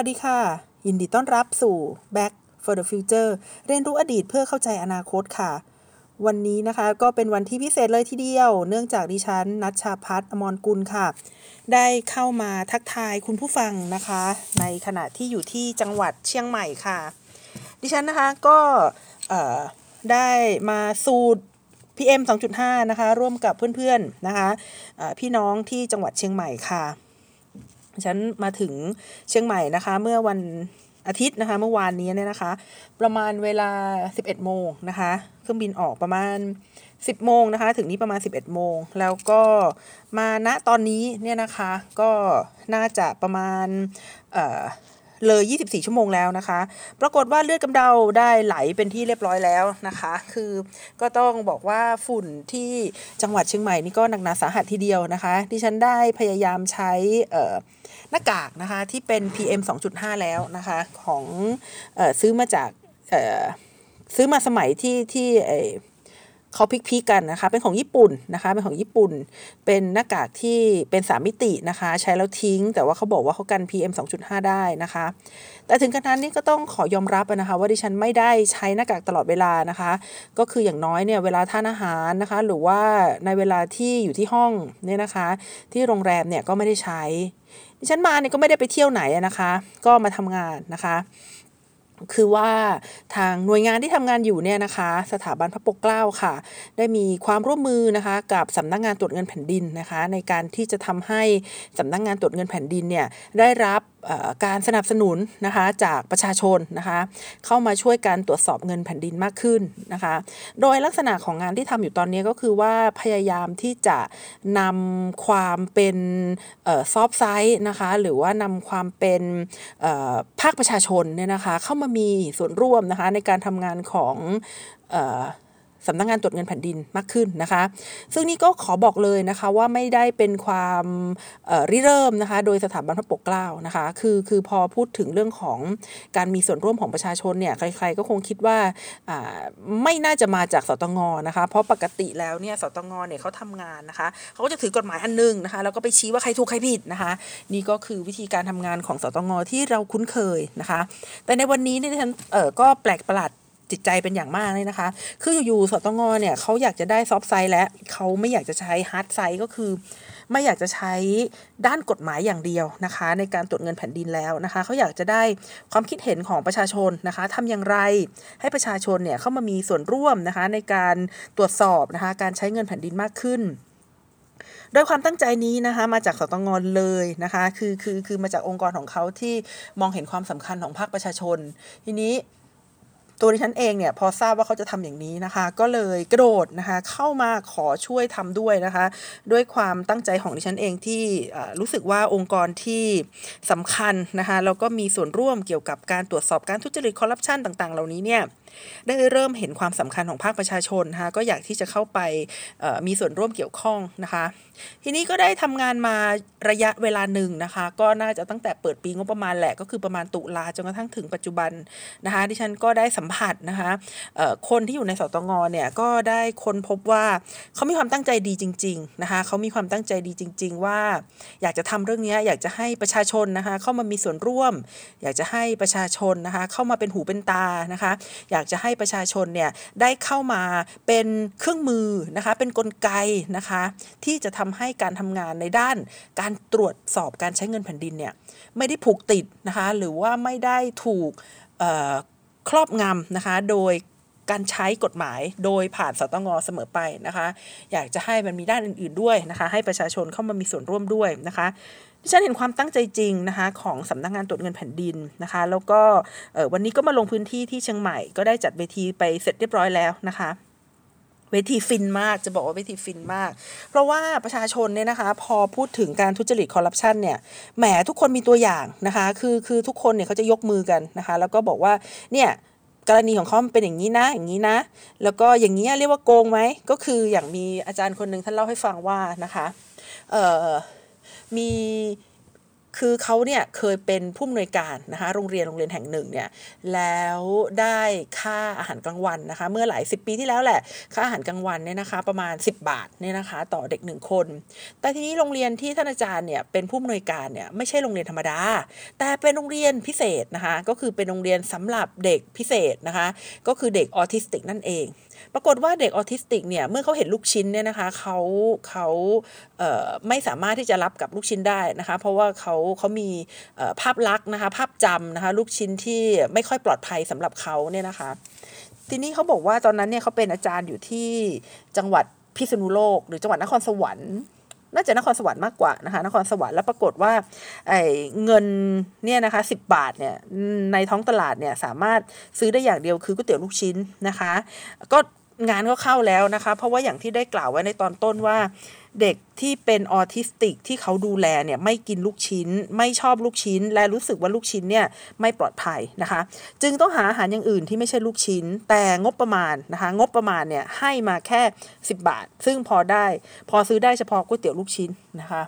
สวัสดีค่ะ ยินดีต้อนรับสู่ Back for the Future เรียนรู้อดีตเพื่อเข้าใจอนาคตค่ะ วันนี้นะคะก็เป็นวันที่พิเศษเลยทีเดียว เนื่องจากดิฉันนัชชาพัฒน์อมรกุลค่ะ ได้เข้ามาทักทายคุณผู้ฟังนะคะ ในขณะที่อยู่ที่จังหวัดเชียงใหม่ค่ะ ดิฉันนะคะก็ได้มาสูตร PM 2.5 นะคะ ร่วมกับเพื่อนๆนะคะะพี่น้องที่จังหวัดเชียงใหม่ค่ะ ฉันมาถึงเชียงใหม่นะคะ เมื่อวันอาทิตย์นะคะ เมื่อวานนี้เนี่ยนะคะ ประมาณเวลา 11 โมงนะคะ เครื่องบินออกประมาณ 10 โมงนะคะ ถึงนี้ประมาณ 11 โมง แล้วก็มาณตอนนี้เนี่ยนะคะ ก็น่าจะประมาณเเลย 24 ชั่วโมงแล้วนะคะ ปรากฏว่าเลือดกำเดาได้ไหลเป็นที่เรียบร้อยแล้วนะคะ คือก็ต้องบอกว่าฝุ่นที่จังหวัดเชียงใหม่นี่ก็หนักหนาสาหัสทีเดียวนะคะดิฉันได้พยายามใช้หน้ากากนะคะที่เป็น PM 2.5 แล้วนะคะของอซื้อมาจากซื้อมาสมัยที่ที่ เขาพลิกๆกันนะคะ เป็นของญี่ปุ่นนะคะ เป็นของญี่ปุ่น เป็นหน้ากากที่เป็นสามมิตินะคะ ใช้แล้วทิ้ง แต่ว่าเขาบอกว่าเขากัน PM 2.5 ได้นะคะ แต่ถึงกระนั้นนี่ก็ต้องขอยอมรับนะคะ ว่าดิฉันไม่ได้ใช้หน้ากากตลอดเวลานะคะ ก็คืออย่างน้อยเนี่ยเวลาทานอาหารนะคะ หรือว่าในเวลาที่อยู่ที่ห้องเนี่ยนะคะ ที่โรงแรมเนี่ยก็ไม่ได้ใช้ ดิฉันมาเนี่ยก็ไม่ได้ไปเที่ยวไหนนะคะ ก็มาทำงานนะคะ คือว่าทางหน่วยงานที่ทำงานอยู่เนี่ยนะคะ สถาบันพระปกเกล้าค่ะ ได้มีความร่วมมือนะคะกับสำนักงงานตรวจเงินแผ่นดินนะคะ ในการที่จะทำให้สำนักงงานตรวจเงินแผ่นดินเนี่ยได้รับการสนับสนุนนะคะจากประชาชนนะคะเข้ามาช่วยการตรวจสอบเงินแผ่นดินมากขึ้นนะคะโดยลักษณะของงานที่ทำอยู่ตอนนี้ก็คือว่าพยายามที่จะนำความเป็นซอฟไซต์นะคะหรือว่านำความเป็นภาคประชาชนเนี่ยนะคะเข้ามามีส่วนร่วมนะคะในการทำงานของ สำนักงงานตรวจเงินแผ่นดินมากขึ้นนะคะ ซึ่งนี่ก็ขอบอกเลยนะคะว่าไม่ได้เป็นความริเริ่มนะคะโดยสถาบันพระปกเกล้านะคะคือคือพอพูดถึงเรื่องของการมีส่วนร่วมของประชาชนเนี่ยใครๆก็คงคิดว่าไม่น่าจะมาจากสตงนะคะเพราะปกติแล้วเนี่ยสตงเนี่ยเขาทำงานนะคะเขาก็จะถือกฎหมายอันนึงนะคะแล้วก็ไปชี้ว่าใครถูกใครผิดนะคะนี่ก็คือวิธีการทำงานของสตงที่เราคุ้นเคยนะคะ แต่ในวันนี้เนี่ยฉันเออก็แปลกประหลาด จิตใจเป็นอย่างมากเลยนะคะ คืออยู่ๆสตงเนี่ยเขาอยากจะได้ซอฟต์ไซด์และเขาไม่อยากจะใช้ hard side ก็คือ ไม่อยากจะใช้ด้านกฎหมายอย่างเดียวนะคะ ในการตรวจเงินแผ่นดินแล้วนะคะเขาอยากจะได้ความคิดเห็นของประชาชนนะคะทำอย่างไรให้ประชาชนเนี่ยเข้ามามีส่วนร่วมนะคะในการตรวจสอบนะคะการใช้เงินแผ่นดินมากขึ้นโดยความตั้งใจนี้นะคะมาจากสตง.เลยนะคะคือคือคือมาจากองค์กรของเขาที่มองเห็นความสำคัญของภาคประชาชน ทีนี้ ตัวดิฉันเองเนี่ยพอทราบว่าเขาจะทำอย่างนี้นะคะ ก็เลยกระโดดนะคะเข้ามาขอช่วยทำด้วยนะคะ ด้วยความตั้งใจของดิฉันเองที่รู้สึกว่าองค์กรที่สำคัญนะคะแล้วก็มีส่วนร่วมเกี่ยวกับการตรวจสอบการทุจริตคอร์รัปชันต่าง ๆ เหล่านี้เนี่ย ได้เริ่มเห็นความสำคัญของภาคประชาชนนะคะก็อยากที่จะเข้าไปมีส่วนร่วมเกี่ยวข้องนะคะ ทีนี้ก็ได้ทำงานมาระยะเวลาหนึ่งนะคะ ก็น่าจะตั้งแต่เปิดปีงบประมาณแหละก็คือประมาณตุลาจนกระทั่งถึงปัจจุบันนะคะดิฉันก็ได้สัมผัสนะคะคนที่อยู่ในสตงเนี่ยก็ได้ค้นพบว่าเขามีความตั้งใจดีจริงๆนะคะเขามีความตั้งใจดีจริง ๆ ว่า อยากจะทำเรื่องนี้อยากจะให้ประชาชนนะคะเข้ามามีส่วนร่วม อยากจะให้ประชาชนนะคะเข้ามาเป็นหูเป็นตานะคะอยากากจะให้ประชาชนเนี่ยได้เข้ามาเป็นเครื่องมือนะคะเป็นนกลไกนะคะที่จะทำให้การทำงานในด้านการตรวจสอบการใช้เงินแผ่นดินเนี่ยไม่ได้ผูกติดนะคะหรือว่าไม่ได้ถูกครอบงำนะคะโดย การใช้กฎหมายโดยผ่านสตงเสมอไปนะคะ อยากจะให้มันมีด้านอื่น ๆด้วยนะคะ ให้ประชาชนเข้ามามีส่วนร่วมด้วยนะคะดิฉันเห็นความตั้งใจจริงนะคะของสำนักงงานตรวจเงินแผ่นดินนะคะ แล้วก็วันนี้ก็มาลงพื้นที่ที่เชียงใหม่ก็ได้จัดเวทีไปเสร็จเรียบร้อยแล้วนะคะเวทีฟินมากจะบอกว่าเวทีฟินมาก เพราะว่าประชาชนเนี่ยนะคะ พอพูดถึงการทุจริตคอร์รัปชันเนี่ยแหมทุกคนมีตัวอย่างนะคะ คือคือทุกคนเนี่ยเขาจะยกมือกันนะคะ แล้วก็บอกว่าเนี่ย กรณีของเขาเป็นอย่างนี้นะ อย่างนี้นะ แล้วก็อย่างนี้เรียกว่าโกงไหม ก็คืออย่างมีอาจารย์คนหนึ่งท่านเล่าให้ฟังว่านะคะ เอ่อ มี คือเขาเนี่ยเคยเป็นผู้อำนวยการนะคะโรงเรียนโรงเรียนแห่งหนึ่งเนี่ยแล้วได้ค่าอาหารกลางวันนะคะ เมื่อหลายสิบปีที่แล้วแหละค่าอาหารกลางวันเนี่ยนะคะ ประมาณ 10 บาทเนี่ยนะคะ ต่อเด็กหนึ่งคน แต่ทีนี้โรงเรียนที่ท่านอาจารย์เนี่ยเป็นผู้อำนวยการเนี่ยไม่ใช่โรงเรียนธรรมดา แต่เป็นโรงเรียนพิเศษนะคะ ก็คือเป็นโรงเรียนสำหรับเด็กพิเศษนะคะ ก็คือเด็กออทิสติกนั่นเอง ปรากฏว่าเด็กออทิสติกเนี่ยเมื่อเขาเห็นลูกชิ้นเนี่ยนะคะเขาเขาเไม่สามารถที่จะรับกับลูกชิ้นได้นะคะ เพราะว่าเขาเขามีภาพลักษณ์นะคะภาพจำนะคะลูกชิ้นที่ไม่ค่อยปลอดภัยสำหรับเขาเนี่ยนะคะ ทีนี้เขาบอกว่าตอนนั้นเนี่ยเขาเป็นอาจารย์อยู่ที่จังหวัดพิษณุโลก หรือจังหวัดนครสวรรค์ น่าจะนครสวรรค์มากกว่านะคะนครสวรรค์แล้วปรากฏว่าไอ้เงินเนี่ยนะคะสิบาทเนี่ยในท้องตลาดเนี่ยสามารถซื้อได้อย่างเดียวคือก๋วยเตี๋ยวลูกชิ้นนะคะ ก็งานก็เข้าแล้วนะคะ เพราะว่าอย่างที่ได้กล่าวไว้ในตอนต้นว่า เด็กที่เป็นออทิสติกที่เขาดูแลเนี่ยไม่กินลูกชิ้น ไม่ชอบลูกชิ้น และรู้สึกว่าลูกชิ้นเนี่ยไม่ปลอดภัยนะคะ จึงต้องหาอาหารอย่างอื่นที่ไม่ใช่ลูกชิ้น แต่งบประมาณนะคะ งบประมาณเนี่ยให้มาแค่ 10 บาท ซึ่งพอได้พอซื้อได้เฉพาะก๋วยเตี๋ยวลูกชิ้นนะคะ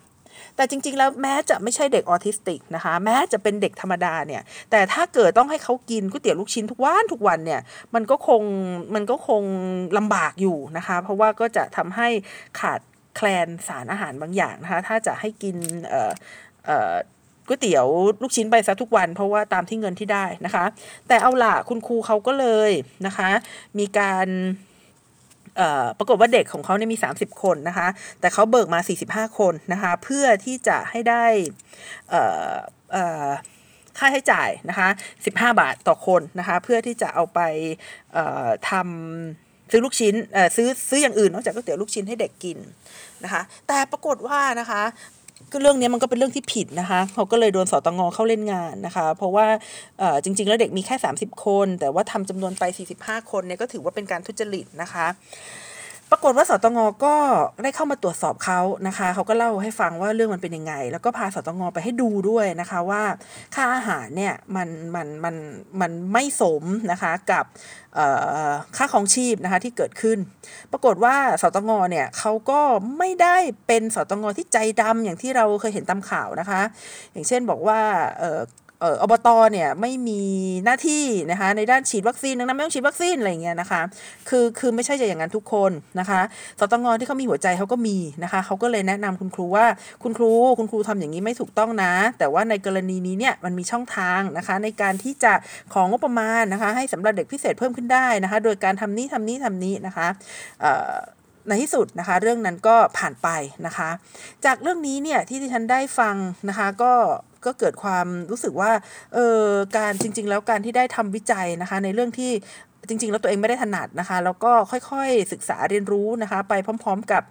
แต่จริง ๆ แล้วแม้จะไม่ใช่เด็กออทิสติกนะคะ แม้จะเป็นเด็กธรรมดาเนี่ย แต่ถ้าเกิดต้องให้เขากินก๋วยเตี๋ยวลูกชิ้นทุกวันทุกวันเนี่ย มันก็คงมันก็คงลำบากอยู่นะคะ เพราะว่าก็จะทำให้ขาด แคลนสารอาหารบางอย่างนะคะ ถ้าจะให้กินก๋วยเตี๋ยวลูกชิ้นไปซะทุกวัน เพราะว่าตามที่เงินที่ได้นะคะ แต่เอาล่ะคุณครูเขาก็เลยนะคะ มีการปรากฏว่าเด็กของเขาเนี่ยมี 30 คนนะคะ แต่เขาเบิกมา 45 คนนะคะ เพื่อที่จะให้ได้ค่าใช้จ่ายนะคะ 15 บาทต่อคนนะคะ เพื่อที่จะเอาไปทำ ซื้อลูกชิ้นซื้อซื้ออย่างอื่นนอกจากก๋วยเตี๋ยวลูกชิ้นให้เด็กกินนะคะ แต่ปรากฏว่านะคะก็เรื่องนี้มันก็เป็นเรื่องที่ผิดนะคะเขาก็เลยโดนสตงเข้าเล่นงานนะคะ เพราะว่าจริง ๆ แล้วเด็กมีแค่ 30 คน แต่ว่าทำจำนวนไป 45 คนเนี่ยก็ถือว่าเป็นการทุจริตนะคะ ปรากฏว่าสตงก็ได้เข้ามาตรวจสอบเขานะคะ เขาก็เล่าให้ฟังว่าเรื่องมันเป็นยังไง แล้วก็พาสตงไปให้ดูด้วยนะคะว่าค่าอาหารเนี่ยมันมันมันมันไม่สมนะคะกับค่าของชีพนะคะที่เกิดขึ้น ปรากฏว่าสตงเนี่ยเขาก็ไม่ได้เป็นสตงที่ใจดำอย่างที่เราเคยเห็นตามข่าวนะคะ อย่างเช่นบอกว่า เอออบตเนี่ยไม่มีหน้าที่นะคะในด้านฉีดวัคซีนดังนั้นไม่ต้องฉีดวัคซีนอะไรเงี้ยนะคะคือคือไม่ใช่จะอย่างนั้นทุกคนนะคะสตงที่เขามีหัวใจเขาก็มีนะคะเขาก็เลยแนะนำคุณครูว่าคุณครูคุณครูทำอย่างนี้ไม่ถูกต้องนะ แต่ว่าในกรณีนี้เนี่ยมันมีช่องทางนะคะในการที่จะของงบประมาณนะคะให้สำหรับเด็กพิเศษเพิ่มขึ้นได้นะคะโดยการทำนี้ทำนี้ทำนี้นะคะในที่สุดนะคะเรื่องนั้นก็ผ่านไปนะคะ จากเรื่องนี้เนี่ยที่ที่ฉันได้ฟังนะคะก็ ก็เกิดความรู้สึกว่าเออการจริง ๆ แล้วการที่ได้ทำวิจัยนะคะในเรื่องที่ จริง ๆ แล้วตัวเองไม่ได้ถนัดนะคะ แล้วก็ค่อยๆศึกษาเรียนรู้นะคะ ไปพร้อม ๆ กับ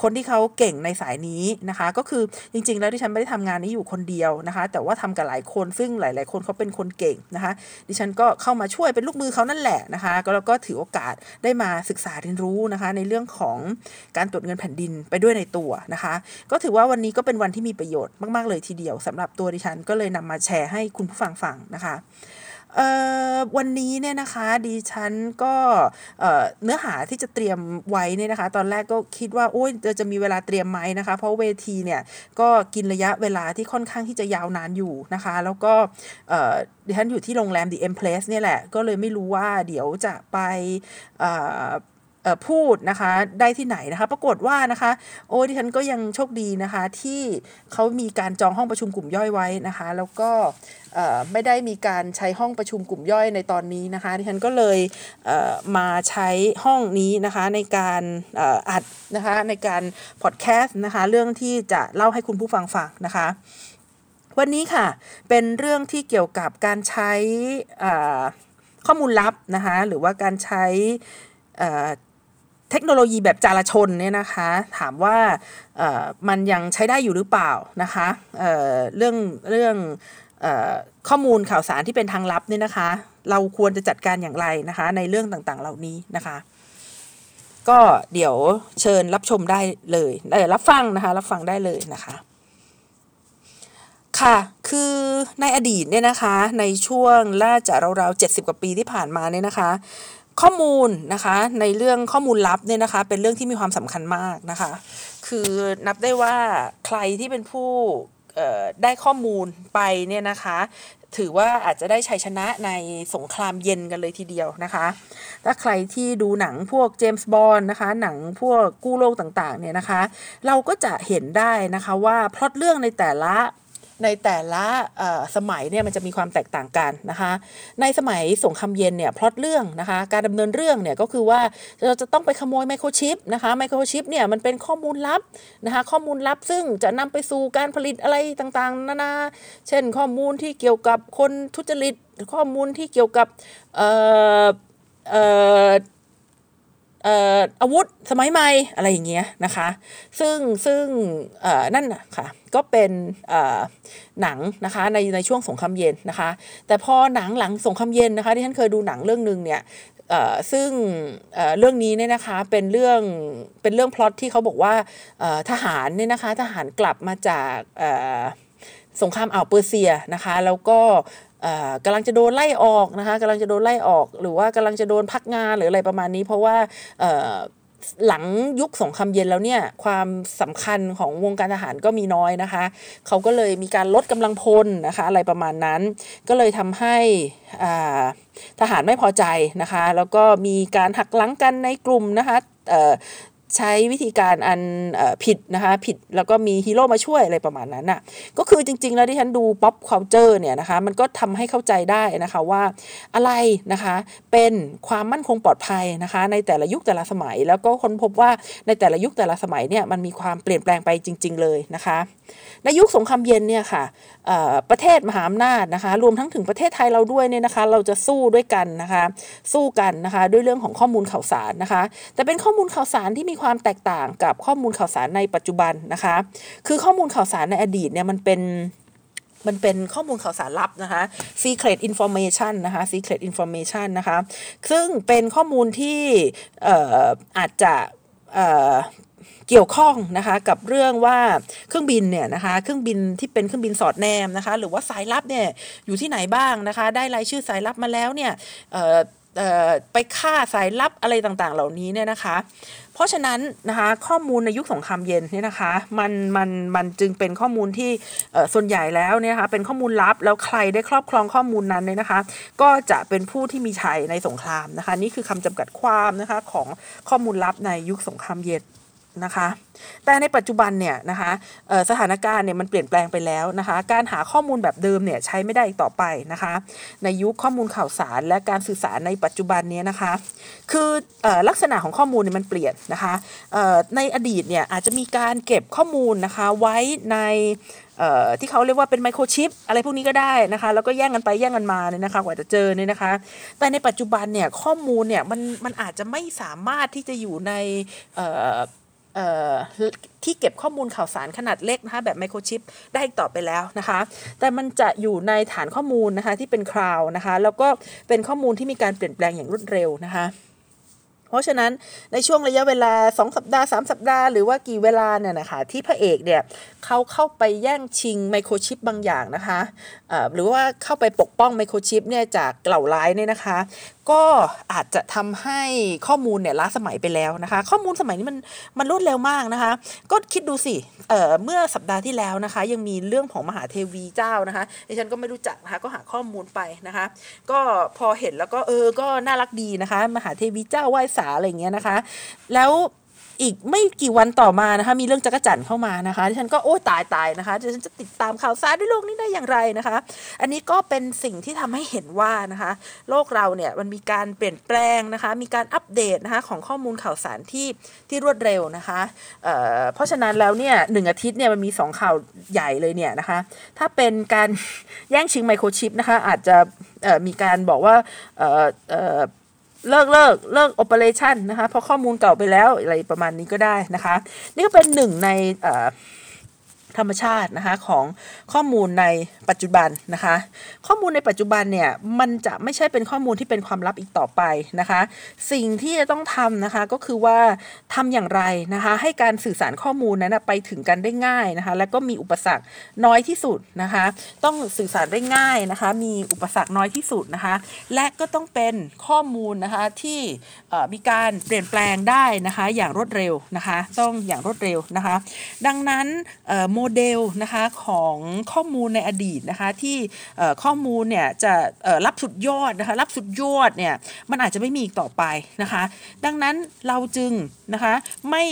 คนที่เขาเก่งในสายนี้นะคะ ก็คือจริง ๆ แล้วที่ฉันไม่ได้ทำงานนี้อยู่คนเดียวนะคะ แต่ว่าทำกับหลายคนซึ่งหลาย ๆ คนเขาเป็นคนเก่งนะคะ ดิฉันก็เข้ามาช่วยเป็นลูกมือเขานั่นแหละนะคะแล้วก็ถือโอกาสได้มาศึกษาเรียนรู้นะคะ ในเรื่องของการตรวจเงินแผ่นดินไปด้วยในตัวนะคะ ก็ถือว่าวันนี้ก็เป็นวันที่มีประโยชน์มาก ๆ เลยทีเดียวสำหรับตัวดิฉันก็เลยนำมาแชร์ให้คุณผู้ฟังฟังนะคะ วันนี้เนี่ยนะคะดิฉันก็เอ่อเนื้อหาที่จะเตรียมไว้เนี่ยนะคะ ตอนแรกก็คิดว่าโอ้ยจะจะมีเวลาเตรียมไหมนะคะ เพราะเวทีเนี่ยก็กินระยะเวลาที่ค่อนข้างที่จะยาวนานอยู่นะคะ แล้วก็ดิฉันอยู่ที่โรงแรม The M Place เนี่ยแหละ ก็เลยไม่รู้ว่าเดี๋ยวจะไป พูดนะคะได้ที่ไหนนะคะ ปรากฏว่านะคะ โอ้ดิฉันก็ยังโชคดีนะคะ ที่เขามีการจองห้องประชุมกลุ่มย่อยไว้นะคะ แล้วก็ไม่ได้มีการใช้ห้องประชุมกลุ่มย่อยในตอนนี้นะคะดิฉันก็เลยมาใช้ห้องนี้นะคะในการอัดนะคะในการพอดแคสต์นะคะเรื่องที่จะเล่าให้คุณผู้ฟังฟังนะคะ วันนี้ค่ะเป็นเรื่องที่เกี่ยวกับการใช้ข้อมูลลับนะคะหรือว่าการใช้ เทคโนโลยีแบบจารชนเนี่ยนะคะ ถามว่ามันยังใช้ได้อยู่หรือเปล่านะคะเเรื่องเรื่องข้อมูลข่าวสารที่เป็นทางลับเนี่ยนะคะ เราควรจะจัดการอย่างไรนะคะ ในเรื่องต่างๆเหล่านี้นะคะ ก็เดี๋ยวเชิญรับชมได้เลยรับฟังนะคะ รับฟังได้เลยนะคะ ค่ะ คือในอดีตเนี่ยนะคะ ในช่วงล่าจะราวๆเจ็ดสิบกว่าปีที่ผ่านมาเนี่ยนะคะ ข้อมูลนะคะในเรื่องข้อมูลลับเนี่ยนะคะเป็นเรื่องที่มีความสำคัญมากนะคะ คือนับได้ว่าใครที่เป็นผู้ได้ข้อมูลไปเนี่ยนะคะ ถือว่าอาจจะได้ชัยชนะในสงครามเย็นกันเลยทีเดียวนะคะ ถ้าใครที่ดูหนังพวกเจมส์บอนด์นะคะ หนังพวกกู้โลกต่างๆเนี่ยนะคะ เราก็จะเห็นได้นะคะว่าพล็อตเรื่องในแต่ละ ในแต่ละสมัยเนี่ยมันจะมีความแตกต่างกันนะคะ ในสมัยสงครามเย็นเนี่ยพล็อตเรื่องนะคะ การดำเนินเรื่องเนี่ยก็คือว่าเราจะต้องไปขโมยไมโครชิปนะคะไมโครชิปเนี่ยมันเป็นข้อมูลลับนะคะข้อมูลลับซึ่งจะนำไปสู่การผลิตอะไรต่างๆ นานา เช่นข้อมูลที่เกี่ยวกับคนทุจริตข้อมูลที่เกี่ยวกับเอ่อเอ่อ อาวุธสมัยใหม่อะไรอย่างเงี้ยนะคะ ซึ่งซึ่งนั่นค่ะก็เป็นหนังนะคะในในช่วงสงครามเย็นนะคะ แต่พอหนังหลังสงครามเย็นนะคะที่ท่านเคยดูหนังเรื่องหนึ่งเนี่ยซึ่งเรื่องนี้เนี่ยนะคะเป็นเรื่องเป็นเรื่องพล็อตที่เขาบอกว่าทหารเนี่ยนะคะทหารกลับมาจากสงครามอ่าวเปอร์เซียนะคะ แล้วก็ กำลังจะโดนไล่ออกนะคะกำลังจะโดนไล่ออก หรือว่ากำลังจะโดนพักงานหรืออะไรประมาณนี้ เพราะว่าหลังยุคสงครามเย็นแล้วเนี่ยความสำคัญของวงการทหารก็มีน้อยนะคะ เขาก็เลยมีการลดกำลังพลนะคะอะไรประมาณนั้น ก็เลยทำให้ทหารไม่พอใจนะคะ แล้วก็มีการหักหลังกันในกลุ่มนะคะ ใช้วิธีการอันผิดนะคะผิดแล้วก็มีฮีโร่มาช่วยอะไรประมาณนั้นน่ะก็คือจริง ๆ แล้วที่ฉันดูป๊อปคาลเจอร์เนี่ยนะคะมันก็ทำให้เข้าใจได้นะคะว่าอะไรนะคะเป็นความมั่นคงปลอดภัยนะคะในแต่ละยุคแต่ละสมัย แล้วก็ค้นพบว่าในแต่ละยุคแต่ละสมัยเนี่ยมันมีความเปลี่ยนแปลงไปจริง ๆ เลยนะคะ ในยุคสงครามเย็นเนี่ยค่ะประเทศมหาอำนาจนะคะรวมทั้งถึงประเทศไทยเราด้วยเนี่ยนะคะเราจะสู้ด้วยกันนะคะสู้กันนะคะด้วยเรื่องของข้อมูลข่าวสารนะคะ แต่เป็นข้อมูลข่าวสารที่มีความแตกต่างกับข้อมูลข่าวสารในปัจจุบันนะคะ คือข้อมูลข่าวสารในอดีตเนี่ยมันเป็นมันเป็นข้อมูลข่าวสารลับนะคะ secret information นะคะ secret information นะคะ ซึ่งเป็นข้อมูลที่อาจจะ เกี่ยวข้องนะคะกับเรื่องว่าเครื่องบินเนี่ยนะคะเครื่องบินที่เป็นเครื่องบินสอดแนมนะคะหรือว่าสายลับเนี่ยอยู่ที่ไหนบ้างนะคะ ได้รายชื่อสายลับมาแล้วเนี่ยไปฆ่าสายลับอะไรต่างๆ เหล่านี้เนี่ยนะคะ เพราะฉะนั้นนะคะข้อมูลในยุคสงครามเย็นเนี่ยนะคะมันมันมันจึงเป็นข้อมูลที่ส่วนใหญ่แล้วเนี่ยคะเป็นข้อมูลลับแล้วใครได้ครอบครองข้อมูลนั้นเนี่ยนะคะ ก็จะเป็นผู้ที่มีชัยในสงครามนะคะ นี่คือคำจำกัดความนะคะของข้อมูลลับในยุคสงครามเย็น นะคะ แต่ในปัจจุบันเนี่ยนะคะสถานการณ์เนี่ยมันเปลี่ยนแปลงไปแล้วนะคะ การหาข้อมูลแบบเดิมเนี่ยใช้ไม่ได้อีกต่อไปนะคะ ในยุคข้อมูลข่าวสารและการสื่อสารในปัจจุบันนี้นะคะ คือลักษณะของข้อมูลเนี่ยมันเปลี่ยนนะคะในอดีตเนี่ยอาจจะมีการเก็บข้อมูลนะคะไว้ในที่เขาเรียกว่าเป็นไมโครชิปอะไรพวกนี้ก็ได้นะคะ แล้วก็แย่งกันไปแย่งกันมาเนี่ยนะคะกว่าจะเจอเนี่ยนะคะ แต่ในปัจจุบันเนี่ยข้อมูลเนี่ยมันมันอาจจะไม่สามารถที่จะอยู่ใน ที่เก็บข้อมูลข่าวสารขนาดเล็กนะคะแบบไมโครชิปได้ต่อไปแล้วนะคะ แต่มันจะอยู่ในฐานข้อมูลนะคะที่เป็นคลาวนะคะ แล้วก็เป็นข้อมูลที่มีการเปลี่ยนแปลงอย่างรวดเร็วนะคะเพราะฉะนั้นในช่วงระยะเวลา 2 สัปดาห์ 3 สัปดาห์หรือว่ากี่เวลาเนี่ยนะคะที่พระเอกเนี่ยเขาเข้าไปแย่งชิงไมโครชิปบางอย่างนะคะะหรือว่าเข้าไปปกป้องไมโครชิปเนี่ยจากเหล่าร้ายเนี่ยนะคะ ก็อาจจะทำให้ข้อมูลเนี่ยล้าสมัยไปแล้วนะคะ ข้อมูลสมัยนี้มันมันรวดเร็วมากนะคะ ก็คิดดูสิเออเมื่อสัปดาห์ที่แล้วนะคะ ยังมีเรื่องของมหาเทวีเจ้านะคะดิฉันก็ไม่รู้จักนะคะก็หาข้อมูลไปนะคะ ก็พอเห็นแล้วก็เออก็น่ารักดีนะคะ มหาเทวีเจ้าไหว้สาอะไรเงี้ยนะคะ แล้ว อีกไม่กี่วันต่อมานะคะ มีเรื่องจักรจันเข้ามานะคะที่ฉันก็โอ้ตายตายนะคะดิฉันจะติดตามข่าวสารในโลกนี้ได้อย่างไรนะคะ อันนี้ก็เป็นสิ่งที่ทำให้เห็นว่านะคะ โลกเราเนี่ยมันมีการเปลี่ยนแปลงนะคะ มีการอัปเดตนะคะของข้อมูลข่าวสารที่ที่รวดเร็วนะคะเเพราะฉะนั้นแล้วเนี่ยหนึ่งอาทิตย์เนี่ยมันมี 2 ข่าวใหญ่เลยเนี่ยนะคะ ถ้าเป็นการแย่งชิงไมโครชิปนะคะอาจจะมีการบอกว่า เลิกเลิกเลิกโอเปอเรชันนะคะเพราะข้อมูลเก่าไปแล้วอะไรประมาณนี้ก็ได้นะคะ นี่ก็เป็นหนึ่งใน ธรรมชาตินะคะของข้อมูลในปัจจุบันนะคะ ข้อมูลในปัจจุบันเนี่ยมันจะไม่ใช่เป็นข้อมูลที่เป็นความลับอีกต่อไปนะคะ สิ่งที่จะต้องทำนะคะก็คือว่าทำอย่างไรนะคะให้การสื่อสารข้อมูลนั้นไปถึงกันได้ง่ายนะคะและก็มีอุปสรรคน้อยที่สุดนะคะ ต้องสื่อสารได้ง่ายนะคะ มีอุปสรรคน้อยที่สุดนะคะ และก็ต้องเป็นข้อมูลนะคะที่มีการเปลี่ยนแปลงได้นะคะ อย่างรวดเร็วนะคะ ต้องอย่างรวดเร็วนะคะ ดังนั้นโมเดลนะคะของข้อมูลในอดีตนะคะที่ข้อมูลเนี่ยจะรับสุดยอดนะคะรับสุดยอดเนี่ยมันอาจจะไม่มีอีกต่อไปนะคะดังนั้นเราจึงนะคะไม่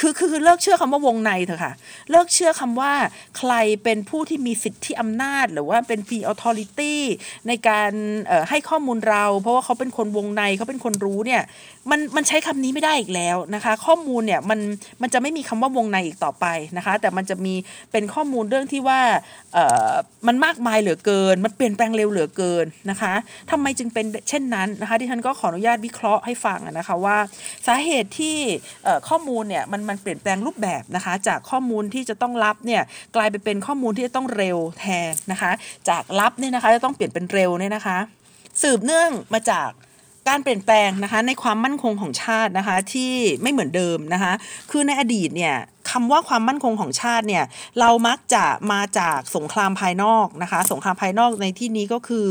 คือคือเลิกเชื่อคำว่าวงในเถอะค่ะ เลิกเชื่อคำว่าใครเป็นผู้ที่มีสิทธิอำนาจ หรือว่าเป็น p ี authority ในการให้ข้อมูลเรา เพราะว่าเขาเป็นคนวงในเขาเป็นคนรู้เนี่ย มันมันใช้คำนี้ไม่ได้อีกแล้วนะคะ ข้อมูลเนี่ยมันมันจะไม่มีคำว่าวงในอีกต่อไปนะคะ แต่มันจะมีเป็นข้อมูลเรื่องที่ว่าเอ่อมันมากมายเหลือเกิน มันเปลี่ยนแปลงเร็วเหลือเกินนะคะทำไมจึงเป็นเช่นนั้นนะคะที่ฉันก็ขออนุญาตวิเคราะห์ให้ฟังนะคะว่า สาเหตุที่ข้อมูลเนี่ยมันมันเปลี่ยนแปลงรูปแบบนะคะ จากข้อมูลที่จะต้องรับเนี่ยกลายไปเป็นข้อมูลที่จะต้องเร็วแทนนะคะ จากรับเนี่ยนะคะจะต้องเปลี่ยนเป็นเร็วเนี่ยนะคะ สืบเนื่องมาจาก การเปลี่ยนแปลงนะคะในความมั่นคงของชาตินะคะที่ไม่เหมือนเดิมนะคะคือในอดีตเนี่ยคำว่าความมั่นคงของชาติเนี่ยเรามักจะมาจากสงครามภายนอกนะคะสงครามภายนอกในที่นี้ก็คือ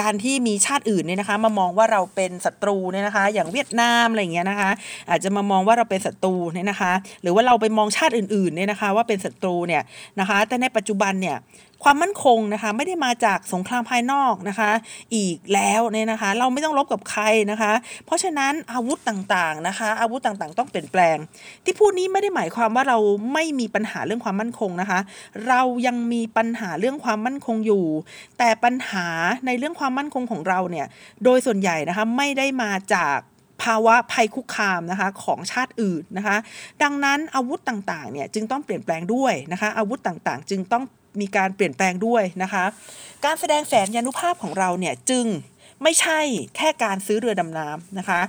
การที่มีชาติอื่นเนี่ยนะคะมามองว่าเราเป็นศัตรูเนี่ยนะคะ อย่างเวียดนามอะไรเงี้ยนะคะ อาจจะมามองว่าเราเป็นศัตรูเนี่ยนะคะ หรือว่าเราไปมองชาติอื่นๆเนี่ยนะคะ ว่าเป็นศัตรูเนี่ยนะคะ แต่ในปัจจุบันเนี่ย ความมั่นคงนะคะ ไม่ได้มาจากสงครามภายนอกนะคะ อีกแล้วเนี่ยนะคะ เราไม่ต้องรบกับใครนะคะ เพราะฉะนั้นอาวุธต่างๆนะคะ อาวุธต่างๆ ต้องเปลี่ยนแปลง ที่พูดนี้ไม่ได้หมายความว่าเราไม่มีปัญหาเรื่องความมั่นคงนะคะ เรายังมีปัญหาเรื่องความมั่นคงอยู่ แต่ปัญหาในเรื่องความมั่นคงของเราเนี่ยโดยส่วนใหญ่นะคะไม่ได้มาจากภาวะภัยคุกคามนะคะของชาติอื่นนะคะ ดังนั้นอาวุธต่างๆเนี่ยจึงต้องเปลี่ยนแปลงด้วยนะคะ อาวุธต่างๆ จึงต้อง มีการเปลี่ยนแปลงด้วยนะคะ การแสดงแสนยานุภาพของเราเนี่ยจึงไม่ใช่แค่การซื้อเรือดำน้ำนะคะ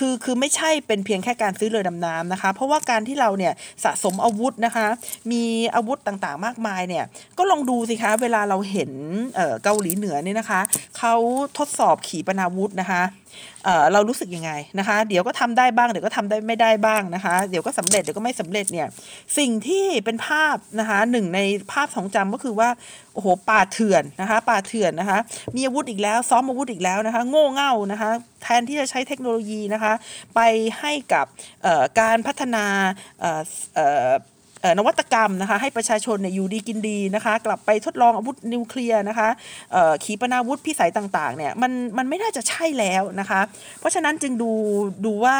คือคือไม่ใช่เป็นเพียงแค่การซื้อเรือดำน้ำนะคะ เพราะว่าการที่เราเนี่ยสะสมอาวุธนะคะ มีอาวุธต่างๆมากมายเนี่ยก็ลองดูสิคะเวลาเราเห็นเเกาหลีเหนือเนี่ยนะคะเขาทดสอบขีปนาวุธนะคะ เรารู้สึกยังไงนะคะ เดี๋ยวก็ทำได้บ้างเดี๋ยวก็ทำได้ไม่ได้บ้างนะคะ เดี๋ยวก็สำเร็จเดี๋ยวก็ไม่สำเร็จเนี่ยสิ่งที่เป็นภาพนะคะหนึ่งในภาพของจำก็คือว่าโอ้โหป่าเถื่อนนะคะป่าเถื่อนนะคะ มีอาวุธอีกแล้ว ซ้อมอาวุธอีกแล้วนะคะ โง่เง่านะคะ แทนที่จะใช้เทคโนโลยีนะคะ ไปให้กับการพัฒนา นวัตกรรมนะคะให้ประชาชนเนี่ยอยู่ดีกินดีนะคะ กลับไปทดลองอาวุธนิวเคลียร์นะคะขีปนาวุธพิสัยต่างๆเนี่ยมันมันไม่น่าจะใช่แล้วนะคะ เพราะฉะนั้นจึงดูดูว่า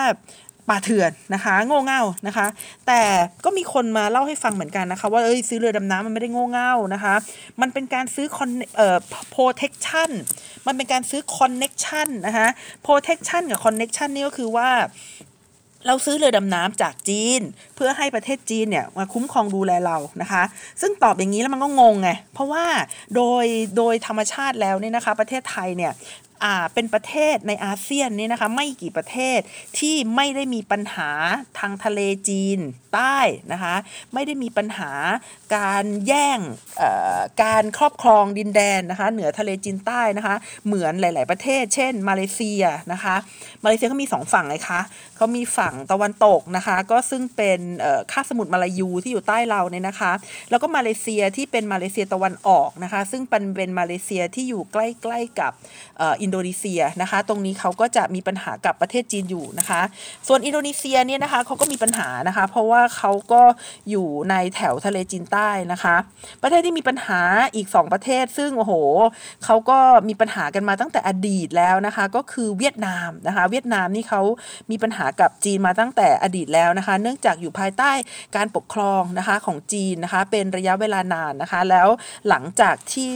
ป่าเถื่อนนะคะ โง่เง่านะคะ แต่ก็มีคนมาเล่าให้ฟังเหมือนกันนะคะ ว่าเอ้ยซื้อเรือดำน้ำมันไม่ได้โง่เง่านะคะ มันเป็นการซื้อคอนเอ่อ protection มันเป็นการซื้อ connection นะคะ protection กับ connection นี่ก็คือว่า เราซื้อเรือดำน้ำจากจีน เพื่อให้ประเทศจีนเนี่ยมาคุ้มครองดูแลเรานะคะ ซึ่งตอบอย่างนี้แล้วมันก็งงไงเพราะว่าโดยโดยธรรมชาติแล้วเนี่ยนะคะ ประเทศไทยเนี่ยเป็นประเทศในอาเซียนนี่นะคะไม่กี่ประเทศที่ไม่ได้มีปัญหาทางทะเลจีนใต้นะคะไม่ได้มีปัญหาการแย่งการครอบครองดินแดนนะคะเหนือทะเลจีนใต้นะคะเหมือนหลาย ๆ ประเทศ เช่น มาเลเซียนะคะมาเลเซียเขามีสองฝั่งเลยคะเขามีฝั่งตะวันตกนะคะ ก็ซึ่งเป็นคาบสมุทรมาลายูที่อยู่ใต้เราเนี่ยนะคะ แล้วก็มาเลเซียที่เป็นมาเลเซียตะวันออกนะคะ ซึ่งเป็นเป็นมาเลเซียที่อยู่ใกล้ๆกับอินโดนีเซียนะคะ ตรงนี้เขาก็จะมีปัญหากับประเทศจีนอยู่นะคะ ส่วนอินโดนีเซียเนี่ยนะคะเขาก็มีปัญหานะคะ เพราะว่าเขาก็อยู่ในแถวทะเลจีนใต้นะคะ ประเทศที่มีปัญหาอีก 2 ประเทศ ซึ่งโอ้โหเขาก็มีปัญหากันมาตั้งแต่อดีตแล้วนะคะ ก็คือเวียดนามนะคะ เวียดนามนี่เขามีปัญหากับจีนมาตั้งแต่อดีตแล้วนะคะ เนื่องจากอยู่ภายใต้การปกครองนะคะของจีนนะคะเป็นระยะเวลานานนะคะ แล้วหลังจากที่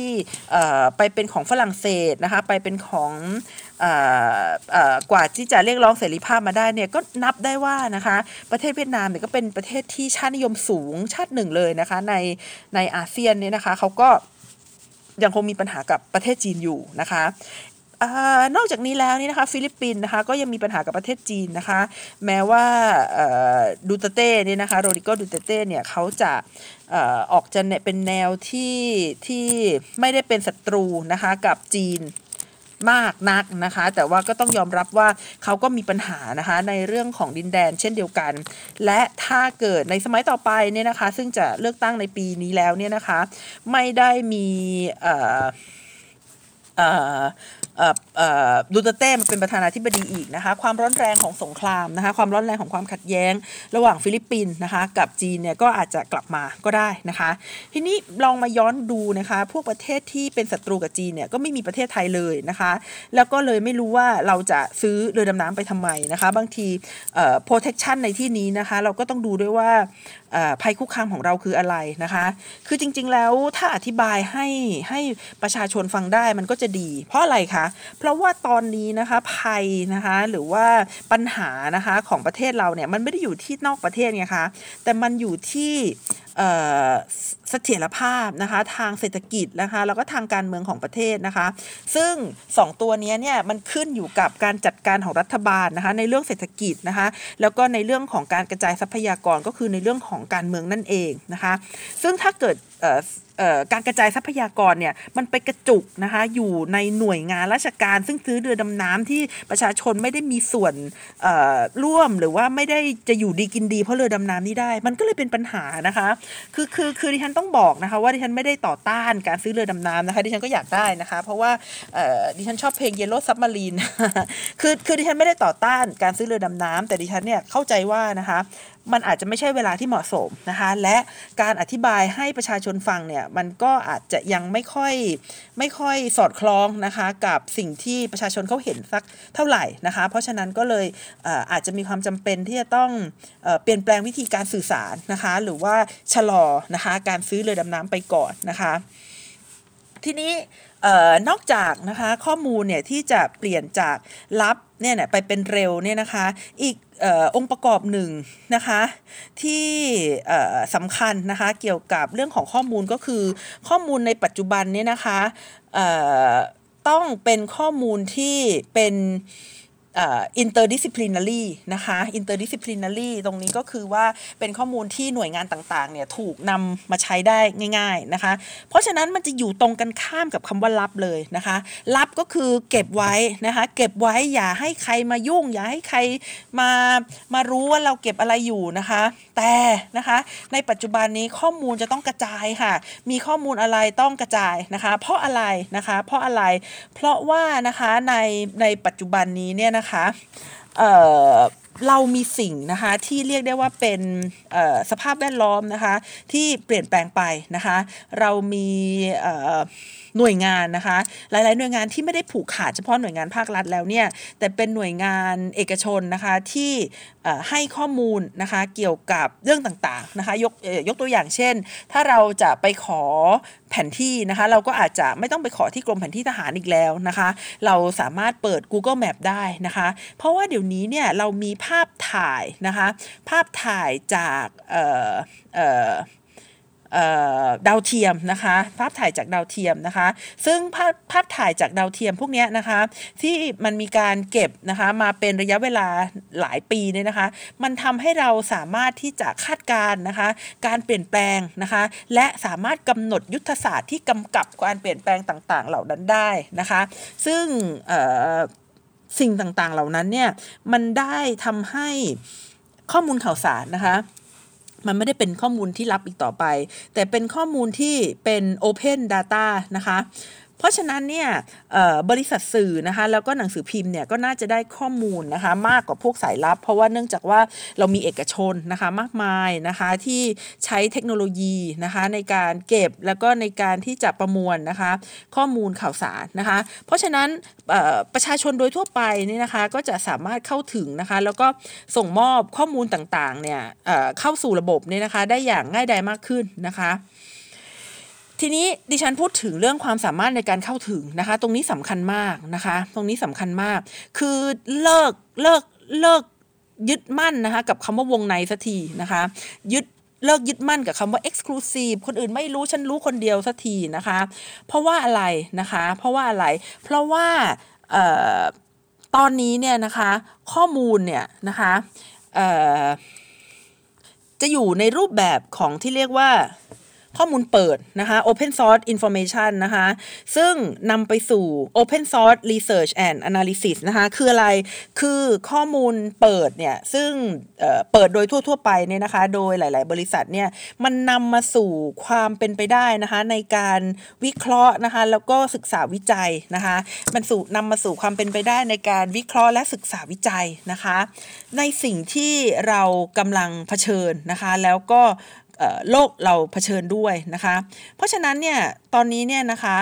ไปเป็นของฝรั่งเศสนะคะไปเป็นของกว่าที่จะเรียกร้องเสรีภาพมาได้เนี่ยก็นับได้ว่านะคะประเทศเวียดนามเนี่ยก็เป็นประเทศที่ชาตินิยมสูงชาติหนึ่งเลยนะคะในในอาเซียนเนี่ยนะคะเขาก็ยังคงมีปัญหากับประเทศจีนอยู่นะคะ อนอกจากนี้แล้วนี่นะคะฟิลิปปินส์นะคะก็ยังมีปัญหากับประเทศจีนนะคะ แม้ว่าดูเตเต้เนี่ยนะคะโรดิโกดูเตเต้เนี่ยเขาจะออกจะเป็นแนวที่ที่ไม่ได้เป็นศัตรูนะคะกับจีนมากนักนะคะ แต่ว่าก็ต้องยอมรับว่าเขาก็มีปัญหานะคะในเรื่องของดินแดนเช่นเดียวกัน และถ้าเกิดในสมัยต่อไปเนี่ยนะคะ ซึ่งจะเลือกตั้งในปีนี้แล้วเนี่ยนะคะ ไม่ได้มีเอ่อเอ่อ ดูเตเต้มาเป็นประธานาธิบดีอีกนะคะความร้อนแรงของสงครามนะคะความร้อนแรงของความขัดแย้ง ระหว่างฟิลิปปินส์นะคะกับจีนเนี่ยก็อาจจะกลับมาก็ได้นะคะ ทีนี้ลองมาย้อนดูนะคะพวกประเทศที่เป็นศัตรูกับจีนเนี่ยก็ไม่มีประเทศไทยเลยนะคะ แล้วก็เลยไม่รู้ว่าเราจะซื้อเรือดำน้ำไปทำไมนะคะ บางที protection ในที่นี้นะคะ เราก็ต้องดูด้วยว่าภัยคุกคามของเราคืออะไรนะคะ คือจริงๆแล้วถ้าอธิบายให้ให้ประชาชนฟังได้มันก็จะดี เพราะอะไรคะเพราะว่าตอนนี้นะคะภัยนะคะหรือว่าปัญหานะคะของประเทศเราเนี่ยมันไม่ได้อยู่ที่นอกประเทศไงคะแต่มันอยู่ที่เสถียรภาพนะคะทางเศรษฐกิจนะคะแล้วก็ทางการเมืองของประเทศนะคะ ซึ่ง 2 ตัวนี้เนี่ยมันขึ้นอยู่กับการจัดการของรัฐบาลนะคะในเรื่องเศรษฐกิจนะคะแล้วก็ในเรื่องของการกระจายทรัพยากรก็คือในเรื่องของการเมืองนั่นเองนะคะ ซึ่งถ้าเกิด การกระจายทรัพยากรเนี่ยมันไปกระจุกนะคะอยู่ในหน่วยงานราชการ ซึ่งซื้อเรือดำน้ำที่ประชาชนไม่ได้มีส่วนร่วมหรือว่าไม่ได้จะอยู่ดีกินดีเพราะเรือดำน้ำนี้ได้ มันก็เลยเป็นปัญหานะคะคือคือคือดิฉันต้องบอกนะคะว่าดิฉันไม่ได้ต่อต้านการซื้อเรือดำน้ำนะคะดิฉันก็อยากได้นะคะ เพราะว่าดิฉันชอบเพลง Yellow Submarine คือคือดิฉันไม่ได้ต่อต้านการซื้อเรือดำน้ำแต่ดิฉันเนี่ยเข้าใจว่านะคะมันอาจจะไม่ใช่เวลาที่เหมาะสมนะคะ และการอธิบายให้ประชาชนฟังเนี่ย มันก็อาจจะยังไม่ค่อยไม่ค่อยสอดคล้องนะคะกับสิ่งที่ประชาชนเขาเห็นสักเท่าไหร่นะคะ เพราะฉะนั้นก็เลยอาจจะมีความจำเป็นที่จะต้องเปลี่ยนแปลงวิธีการสื่อสารนะคะ หรือว่าชะลอนะคะการซื้อเรือดำน้ำไปก่อนนะคะ ทีนี้ นอกจากนะคะข้อมูลเนี่ยที่จะเปลี่ยนจากลับเนี่ยไปเป็นเร็วเนี่ยนะคะ อีกอองค์ประกอบหนึ่งนะคะที่สำคัญนะคะเกี่ยวกับเรื่องของข้อมูลก็คือข้อมูลในปัจจุบันเนี่ยนะคะต้องเป็นข้อมูลที่เป็น interdisciplinary นะคะ interdisciplinary ตรงนี้ก็คือว่าเป็นข้อมูลที่หน่วยงานต่างๆเนี่ยถูกนำมาใช้ได้ง่าย ๆนะคะ เพราะฉะนั้นมันจะอยู่ตรงกันข้ามกับคำว่าลับเลยนะคะลับก็คือเก็บไว้นะคะเก็บไว้อย่าให้ใครมายุ่ง อย่าให้ใครมามารู้ว่าเราเก็บอะไรอยู่นะคะ แต่นะคะในปัจจุบันนี้ข้อมูลจะต้องกระจายค่ะ มีข้อมูลอะไรต้องกระจายนะคะ เพราะอะไรนะคะ เพราะอะไร เพราะว่านะคะในในปัจจุบันนี้เนี่ยนะะคะเเรามีสิ่งนะคะที่เรียกได้ว่าเป็นสภาพแวดล้อมนะคะที่เปลี่ยนแปลงไปนะคะ เรามี หน่วยงานนะคะ หลาย ๆ หน่วยงานที่ไม่ได้ผูกขาดเฉพาะหน่วยงานภาครัฐแล้วเนี่ยแต่เป็นหน่วยงานเอกชนนะคะที่ให้ข้อมูลนะคะเกี่ยวกับเรื่องต่างๆนะคะยกยกตัวอย่างเช่น ถ้าเราจะไปขอแผนที่นะคะเราก็อาจจะไม่ต้องไปขอที่กรมแผนที่ทหารอีกแล้วนะคะ เราสามารถเปิด Google Map ได้นะคะ เพราะว่าเดี๋ยวนี้เนี่ยเรามีภาพถ่ายนะคะ ภาพถ่ายจากเอ่อเอ่อ ดาวเทียมนะคะภาพถ่ายจากดาวเทียมนะคะ ซึ่งภาพภาพถ่ายจากดาวเทียมพวกนี้นะคะ ที่มันมีการเก็บนะคะมาเป็นระยะเวลาหลายปีเนี่ยนะคะ มันทำให้เราสามารถที่จะคาดการนะคะ การเปลี่ยนแปลงนะคะ และสามารถกำหนดยุทธศาสตร์ที่กำกับการเปลี่ยนแปลงต่างๆ เหล่านั้นได้นะคะ ซึ่งสิ่งต่างๆเหล่านั้นเนี่ยมันได้ทำให้ข้อมูลข่าวสารนะคะ มันไม่ได้เป็นข้อมูลที่ลับอีกต่อไป แต่เป็นข้อมูลที่เป็น Open Data นะคะ เพราะฉะนั้นเนี่ยบริษัทสื่อนะคะแล้วก็หนังสือพิมพ์เนี่ยก็น่าจะได้ข้อมูลนะคะมากกว่าพวกสายลับ เพราะว่าเนื่องจากว่าเรามีเอกชนนะคะมากมายนะคะที่ใช้เทคโนโลยีนะคะในการเก็บแล้วก็ในการที่จะประมวลนะคะข้อมูลข่าวสารนะคะ เพราะฉะนั้นประชาชนโดยทั่วไปนี่นะคะก็จะสามารถเข้าถึงนะคะแล้วก็ส่งมอบข้อมูลต่างๆเนี่ยเข้าสู่ระบบเนี่ยนะคะได้อย่างง่ายดายมากขึ้นนะคะ ทีนี้ดิฉันพูดถึงเรื่องความสามารถในการเข้าถึงนะคะ ตรงนี้สำคัญมากนะคะ ตรงนี้สำคัญมาก คือเลิกเลิกเลิกยึดมั่นนะคะกับคำว่าวงในสักทีนะคะ ยึดเลิกยึดมั่นกับคำว่า exclusive คนอื่นไม่รู้ฉันรู้คนเดียวสักทีนะคะ เพราะว่าอะไรนะคะ เพราะว่าอะไร เพราะว่าตอนนี้เนี่ยนะคะข้อมูลเนี่ยนะคะจะอยู่ในรูปแบบของที่เรียกว่า ข้อมูลเปิดนะคะ Open Source Information นะคะ ซึ่งนำไปสู่ Open Source Research and Analysis นะคะ คืออะไร คือข้อมูลเปิดเนี่ย ซึ่งเปิดโดยทั่ว ๆ ไปเนี่ยนะคะ โดยหลาย ๆ บริษัทเนี่ย มันนำมาสู่ความเป็นไปได้นะคะ ในการวิเคราะห์นะคะ แล้วก็ศึกษาวิจัยนะคะ มันสู่นำมาสู่ความเป็นไปได้ในการวิเคราะห์และศึกษาวิจัยนะคะ ในสิ่งที่เรากำลังเผชิญนะคะ แล้วก็ โลกเราเผชิญด้วยนะคะ เพราะฉะนั้นเนี่ยตอนนี้เนี่ยนะคะ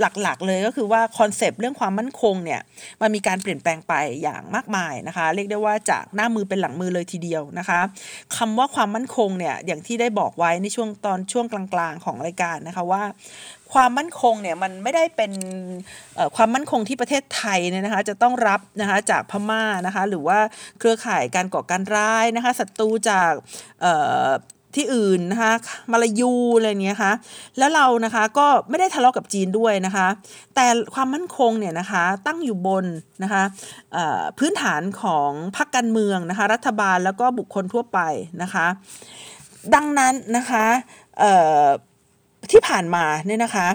หลักๆเลยก็คือว่าคอนเซปต์เรื่องความมั่นคงเนี่ยมันมีการเปลี่ยนแปลงไปอย่างมากมายนะคะ เรียกได้ว่าจากหน้ามือเป็นหลังมือเลยทีเดียวนะคะคำว่าความมั่นคงเนี่ยอย่างที่ได้บอกไว้ในช่วงตอนช่วงกลางๆของรายการนะคะว่าความมั่นคงเนี่ยมันไม่ได้เป็นความมั่นคงที่ประเทศไทยเนี่ยนะคะจะต้องรับนะคะจากพม่านะคะหรือว่าเครือข่ายการก่อการร้ายนะคะศัตรูจาก ที่อื่นนะคะมาลายูอะไรเนี้ยคะแล้วเรานะคะก็ไม่ได้ทะเลาะกับจีนด้วยนะคะ แต่ความมั่นคงเนี่ยนะคะตั้งอยู่บนนะคะพื้นฐานของพรรคการเมืองนะคะรัฐบาลแล้วก็บุคคลทั่วไปนะคะ ดังนั้นนะคะที่ผ่านมาเนี่ยนะคะ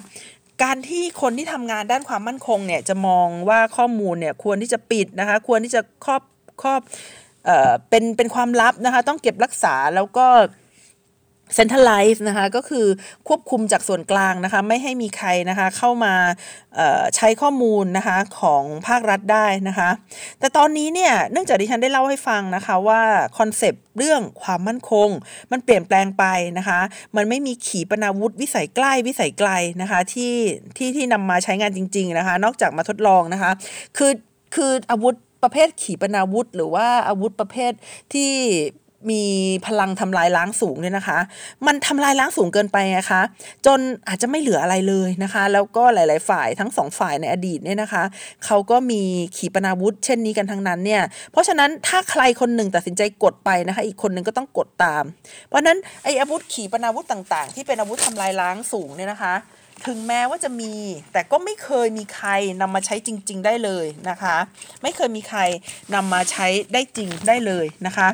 การที่คนที่ทำงานด้านความมั่นคงเนี่ยจะมองว่าข้อมูลเนี่ยควรที่จะปิดนะคะควรที่จะครอบครอบเป็นเป็นความลับนะคะต้องเก็บรักษาแล้วก็ เซ็นทรัลไลซ์นะคะก็คือควบคุมจากส่วนกลางนะคะไม่ให้มีใครนะคะเข้ามาใช้ข้อมูลนะคะของภาครัฐได้นะคะแต่ตอนนี้เนี่ยเนื่องจากดิฉันได้เล่าให้ฟังนะคะว่าคอนเซปต์เรื่องความมั่นคง มันเปลี่ยนแปลงไปนะคะมันไม่มีขีปนาวุธวิสัยใกล้วิสัยไกลนะคะที่ที่ที่นำมาใช้งานจริงๆนะคะนอกจากมาทดลองนะคะคือคืออาวุธประเภทขีปนาวุธ หรือว่าอาวุธประเภทที่ มีพลังทำลายล้างสูงเนี่ยนะคะ มันทำลายล้างสูงเกินไปนะคะ จนอาจจะไม่เหลืออะไรเลยนะคะ แล้วก็หลาย ๆ ฝ่ายทั้งสองฝ่ายในอดีตเนี่ยนะคะเขาก็มีขีปนาวุธ เช่นนี้กันทั้งนั้นเนี่ย เพราะฉะนั้นถ้าใครคนหนึ่งตัดสินใจกดไปนะคะ อีกคนหนึ่งก็ต้องกดตาม เพราะนั้นไอ้อาวุธขีปนาวุธต่าง ๆ ที่เป็นอาวุธทำลายล้างสูงเนี่ยนะคะ ถึงแม้ว่าจะมี แต่ก็ไม่เคยมีใครนำมาใช้จริง ๆ ได้เลยนะคะ ไม่เคยมีใครนำมาใช้ได้จริงได้เลยนะคะ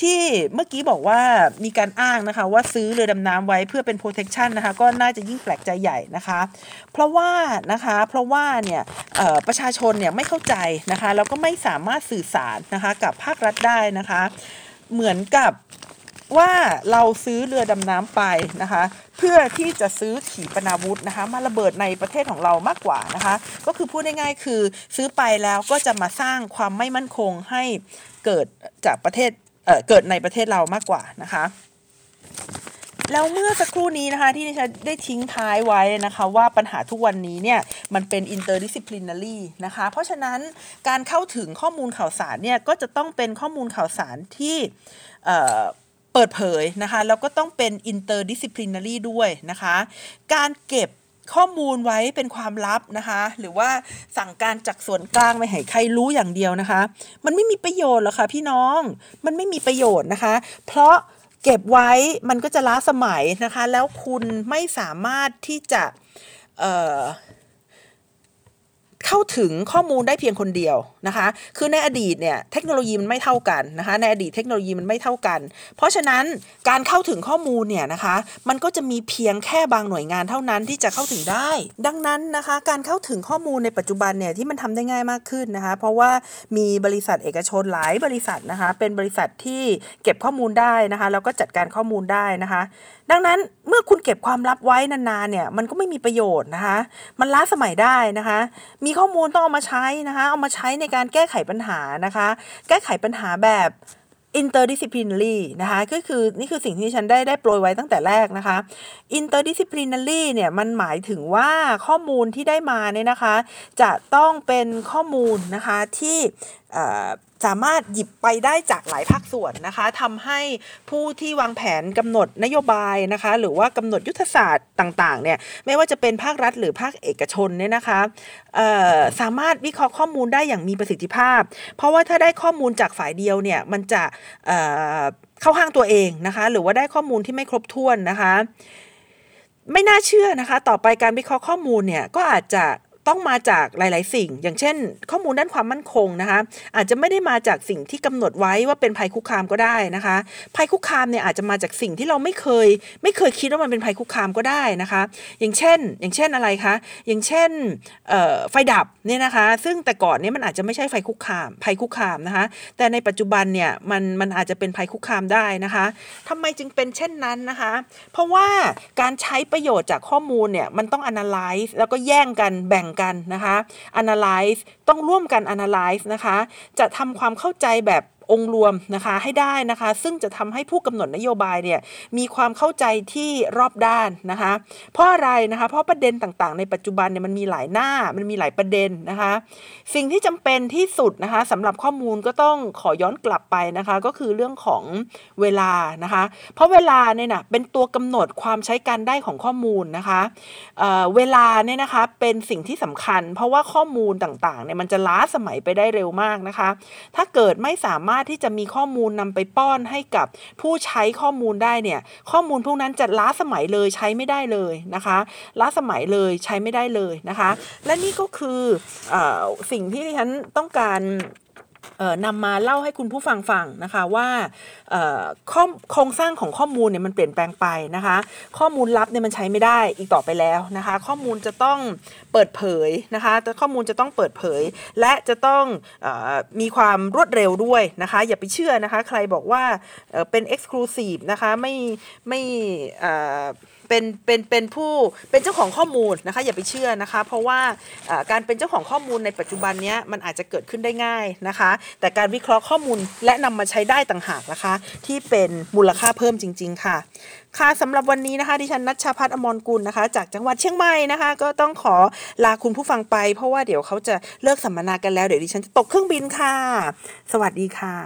ที่เมื่อกี้บอกว่ามีการอ้างนะคะว่าซื้อเรือดำน้ำไว้เพื่อเป็น protection นะคะ ก็น่าจะยิ่งแปลกใจใหญ่นะคะ เพราะว่านะคะเพราะว่าเนี่ยประชาชนเนี่ยไม่เข้าใจนะคะแล้วก็ไม่สามารถสื่อสารนะคะกับภาครัฐได้นะคะ เหมือนกับ ว่าเราซื้อเรือดำน้ำไปนะคะ เพื่อที่จะซื้อขีปนาวุธนะคะ มาระเบิดในประเทศของเรามากกว่านะคะ ก็คือพูดง่ายๆคือซื้อไปแล้วก็จะมาสร้างความไม่มั่นคงให้เกิดจากประเทศเเกิดในประเทศเรามากกว่านะคะแล้วเมื่อสักครู่นี้นะคะที่ดิฉันได้ทิ้งท้ายไว้นะคะ ว่าปัญหาทุกวันนี้เนี่ยมันเป็น interdisciplinary นะคะ เพราะฉะนั้นการเข้าถึงข้อมูลข่าวสารเนี่ยก็จะต้องเป็นข้อมูลข่าวสารที่ เปิดเผยนะคะแล้วก็ต้องเป็น interdisciplinary ด้วยนะคะ การเก็บข้อมูลไว้เป็นความลับนะคะ หรือว่าสั่งการจากส่วนกลางไม่ให้ใครรู้อย่างเดียวนะคะ มันไม่มีประโยชน์หรอกค่ะพี่น้องมันไม่มีประโยชน์นะคะ เพราะเก็บไว้มันก็จะล้าสมัยนะคะ แล้วคุณไม่สามารถที่จะเเข้าถึงข้อมูลได้เพียงคนเดียว นะคะ คือในอดีตเนี่ยเทคโนโลยีมันไม่เท่ากันนะคะ ในอดีตเทคโนโลยีมันไม่เท่ากัน เพราะฉะนั้นการเข้าถึงข้อมูลเนี่ยนะคะ มันก็จะมีเพียงแค่บางหน่วยงานเท่านั้นที่จะเข้าถึงได้ ดังนั้นนะคะ การเข้าถึงข้อมูลในปัจจุบันเนี่ยที่มันทำได้ง่ายมากขึ้นนะคะ เพราะว่ามีบริษัทเอกชนหลายบริษัทนะคะ เป็นบริษัทที่เก็บข้อมูลได้นะคะแล้วก็จัดการข้อมูลได้นะคะ ดังนั้นเมื่อคุณเก็บความลับไว้นานๆเนี่ยมันก็ไม่มีประโยชน์นะคะ มันล้าสมัยได้นะคะ มีข้อมูลต้องเอามาใช้นะคะ เอามาใช้ในการการแก้ไขปัญหานะคะ แก้ไขปัญหาแบบ interdisciplinary นะคะก็คือนี่คือสิ่งที่ฉันได้ได้โปรยไว้ตั้งแต่แรกนะคะ interdisciplinary เนี่ยมันหมายถึงว่าข้อมูลที่ได้มาเนี่ยนะคะ จะต้องเป็นข้อมูลนะคะที่ สามารถหยิบไปได้จากหลายภาคส่วนนะคะทำให้ผู้ที่วางแผนกำหนดนโยบายนะคะ หรือว่ากำหนดยุทธศาสตร์ต่างๆเนี่ยไม่ว่าจะเป็นภาครัฐหรือภาคเอกชนเนี่ยนะคะสามารถวิเคราะห์ข้อมูลได้อย่างมีประสิทธิภาพ เพราะว่าถ้าได้ข้อมูลจากฝ่ายเดียวเนี่ยมันจะเข้าข้างตัวเองนะคะ หรือว่าได้ข้อมูลที่ไม่ครบถ้วนนะคะไม่น่าเชื่อนะคะ ต่อไปการวิเคราะห์ข้อมูลเนี่ยก็อาจจะ ต้องมาจากหลาย ๆ สิ่ง อย่างเช่น ข้อมูลด้านความมั่นคงนะคะ อาจจะไม่ได้มาจากสิ่งที่กำหนดไว้ว่าเป็นภัยคุกคามก็ได้นะคะ ภัยคุกคามเนี่ยอาจจะมาจากสิ่งที่เราไม่เคย ไม่เคยคิดว่ามันเป็นภัยคุกคามก็ได้นะคะ อย่างเช่น อย่างเช่นอะไรคะ อย่างเช่นไฟดับเนี่ยนะคะ ซึ่งแต่ก่อนเนี่ยมันอาจจะไม่ใช่ไฟคุกคาม ภัยคุกคามนะคะ แต่ในปัจจุบันเนี่ยมันมันอาจจะเป็นภัยคุกคามได้นะคะทำไมจึงเป็นเช่นนั้นนะคะ เพราะว่าการใช้ประโยชน์จากข้อมูลเนี่ยมันต้อง analyze แล้วก็แย่งกันแบ่งกันนะคะ analyze ต้องร่วมกัน analyze นะคะ จะทำความเข้าใจแบบ องค์รวมนะคะให้ได้นะคะ ซึ่งจะทำให้ผู้กำหนดนโยบายเนี่ยมีความเข้าใจที่รอบด้านนะคะเพราะอะไรนะคะเพราะประเด็นต่างๆ ในปัจจุบันเนี่ยมันมีหลายหน้ามันมีหลายประเด็นนะคะ สิ่งที่จำเป็นที่สุดนะคะสำหรับข้อมูลก็ต้องขอย้อนกลับไปนะคะ ก็คือเรื่องของเวลานะคะ เพราะเวลาเนี่ยนะเป็นตัวกำหนดความใช้การได้ของข้อมูลนะคะเเวลาเนี่ยนะคะเป็นสิ่งที่สำคัญ เพราะว่าข้อมูลต่างๆเนี่ยมันจะล้าสมัยไปได้เร็วมากนะคะ ถ้าเกิดไม่สามารถารถที่จะมีข้อมูลนำไปป้อนให้กับผู้ใช้ข้อมูลได้เนี่ยข้อมูลพวกนั้นจะล้าสมัยเลยใช้ไม่ได้เลยนะคะล้าสมัยเลยใช้ไม่ได้เลยนะคะ และนี่ก็คืออสิ่งที่ดิฉันต้องการ นำมาเล่าให้คุณผู้ฟังฟังนะคะว่าโครงสร้างของข้อมูลเนี่ยมันเปลี่ยนแปลงไปนะคะ ข้อมูลลับเนี่ยมันใช้ไม่ได้อีกต่อไปแล้วนะคะ ข้อมูลจะต้องเปิดเผยนะคะแต่ข้อมูลจะต้องเปิดเผย และจะต้องอมีความรวดเร็วด้วยนะคะ อย่าไปเชื่อนะคะ ใครบอกว่าเป็น exclusive นะคะไม่ไม่ เป็นเป็นเป็นผู้เป็นเจ้าของข้อมูลนะคะอย่าไปเชื่อนะคะ เพราะว่าการเป็นเจ้าของข้อมูลในปัจจุบันนี้มันอาจจะเกิดขึ้นได้ง่ายนะคะ แต่การวิเคราะห์ข้อมูลและนำมาใช้ได้ต่างหากนะคะ ที่เป็นมูลค่าเพิ่มจริง ๆ ค่ะค่ะสำหรับวันนี้นะคะดิฉันนัชชาพัฒน์อมรกุลนะคะ จากจังหวัดเชียงใหม่นะคะ ก็ต้องขอลาคุณผู้ฟังไปเพราะว่าเดี๋ยวเขาจะเลิกสัมมนากันแล้วเดี๋ยวดิฉันจะตกเครื่องบินค่ะ สวัสดีค่ะ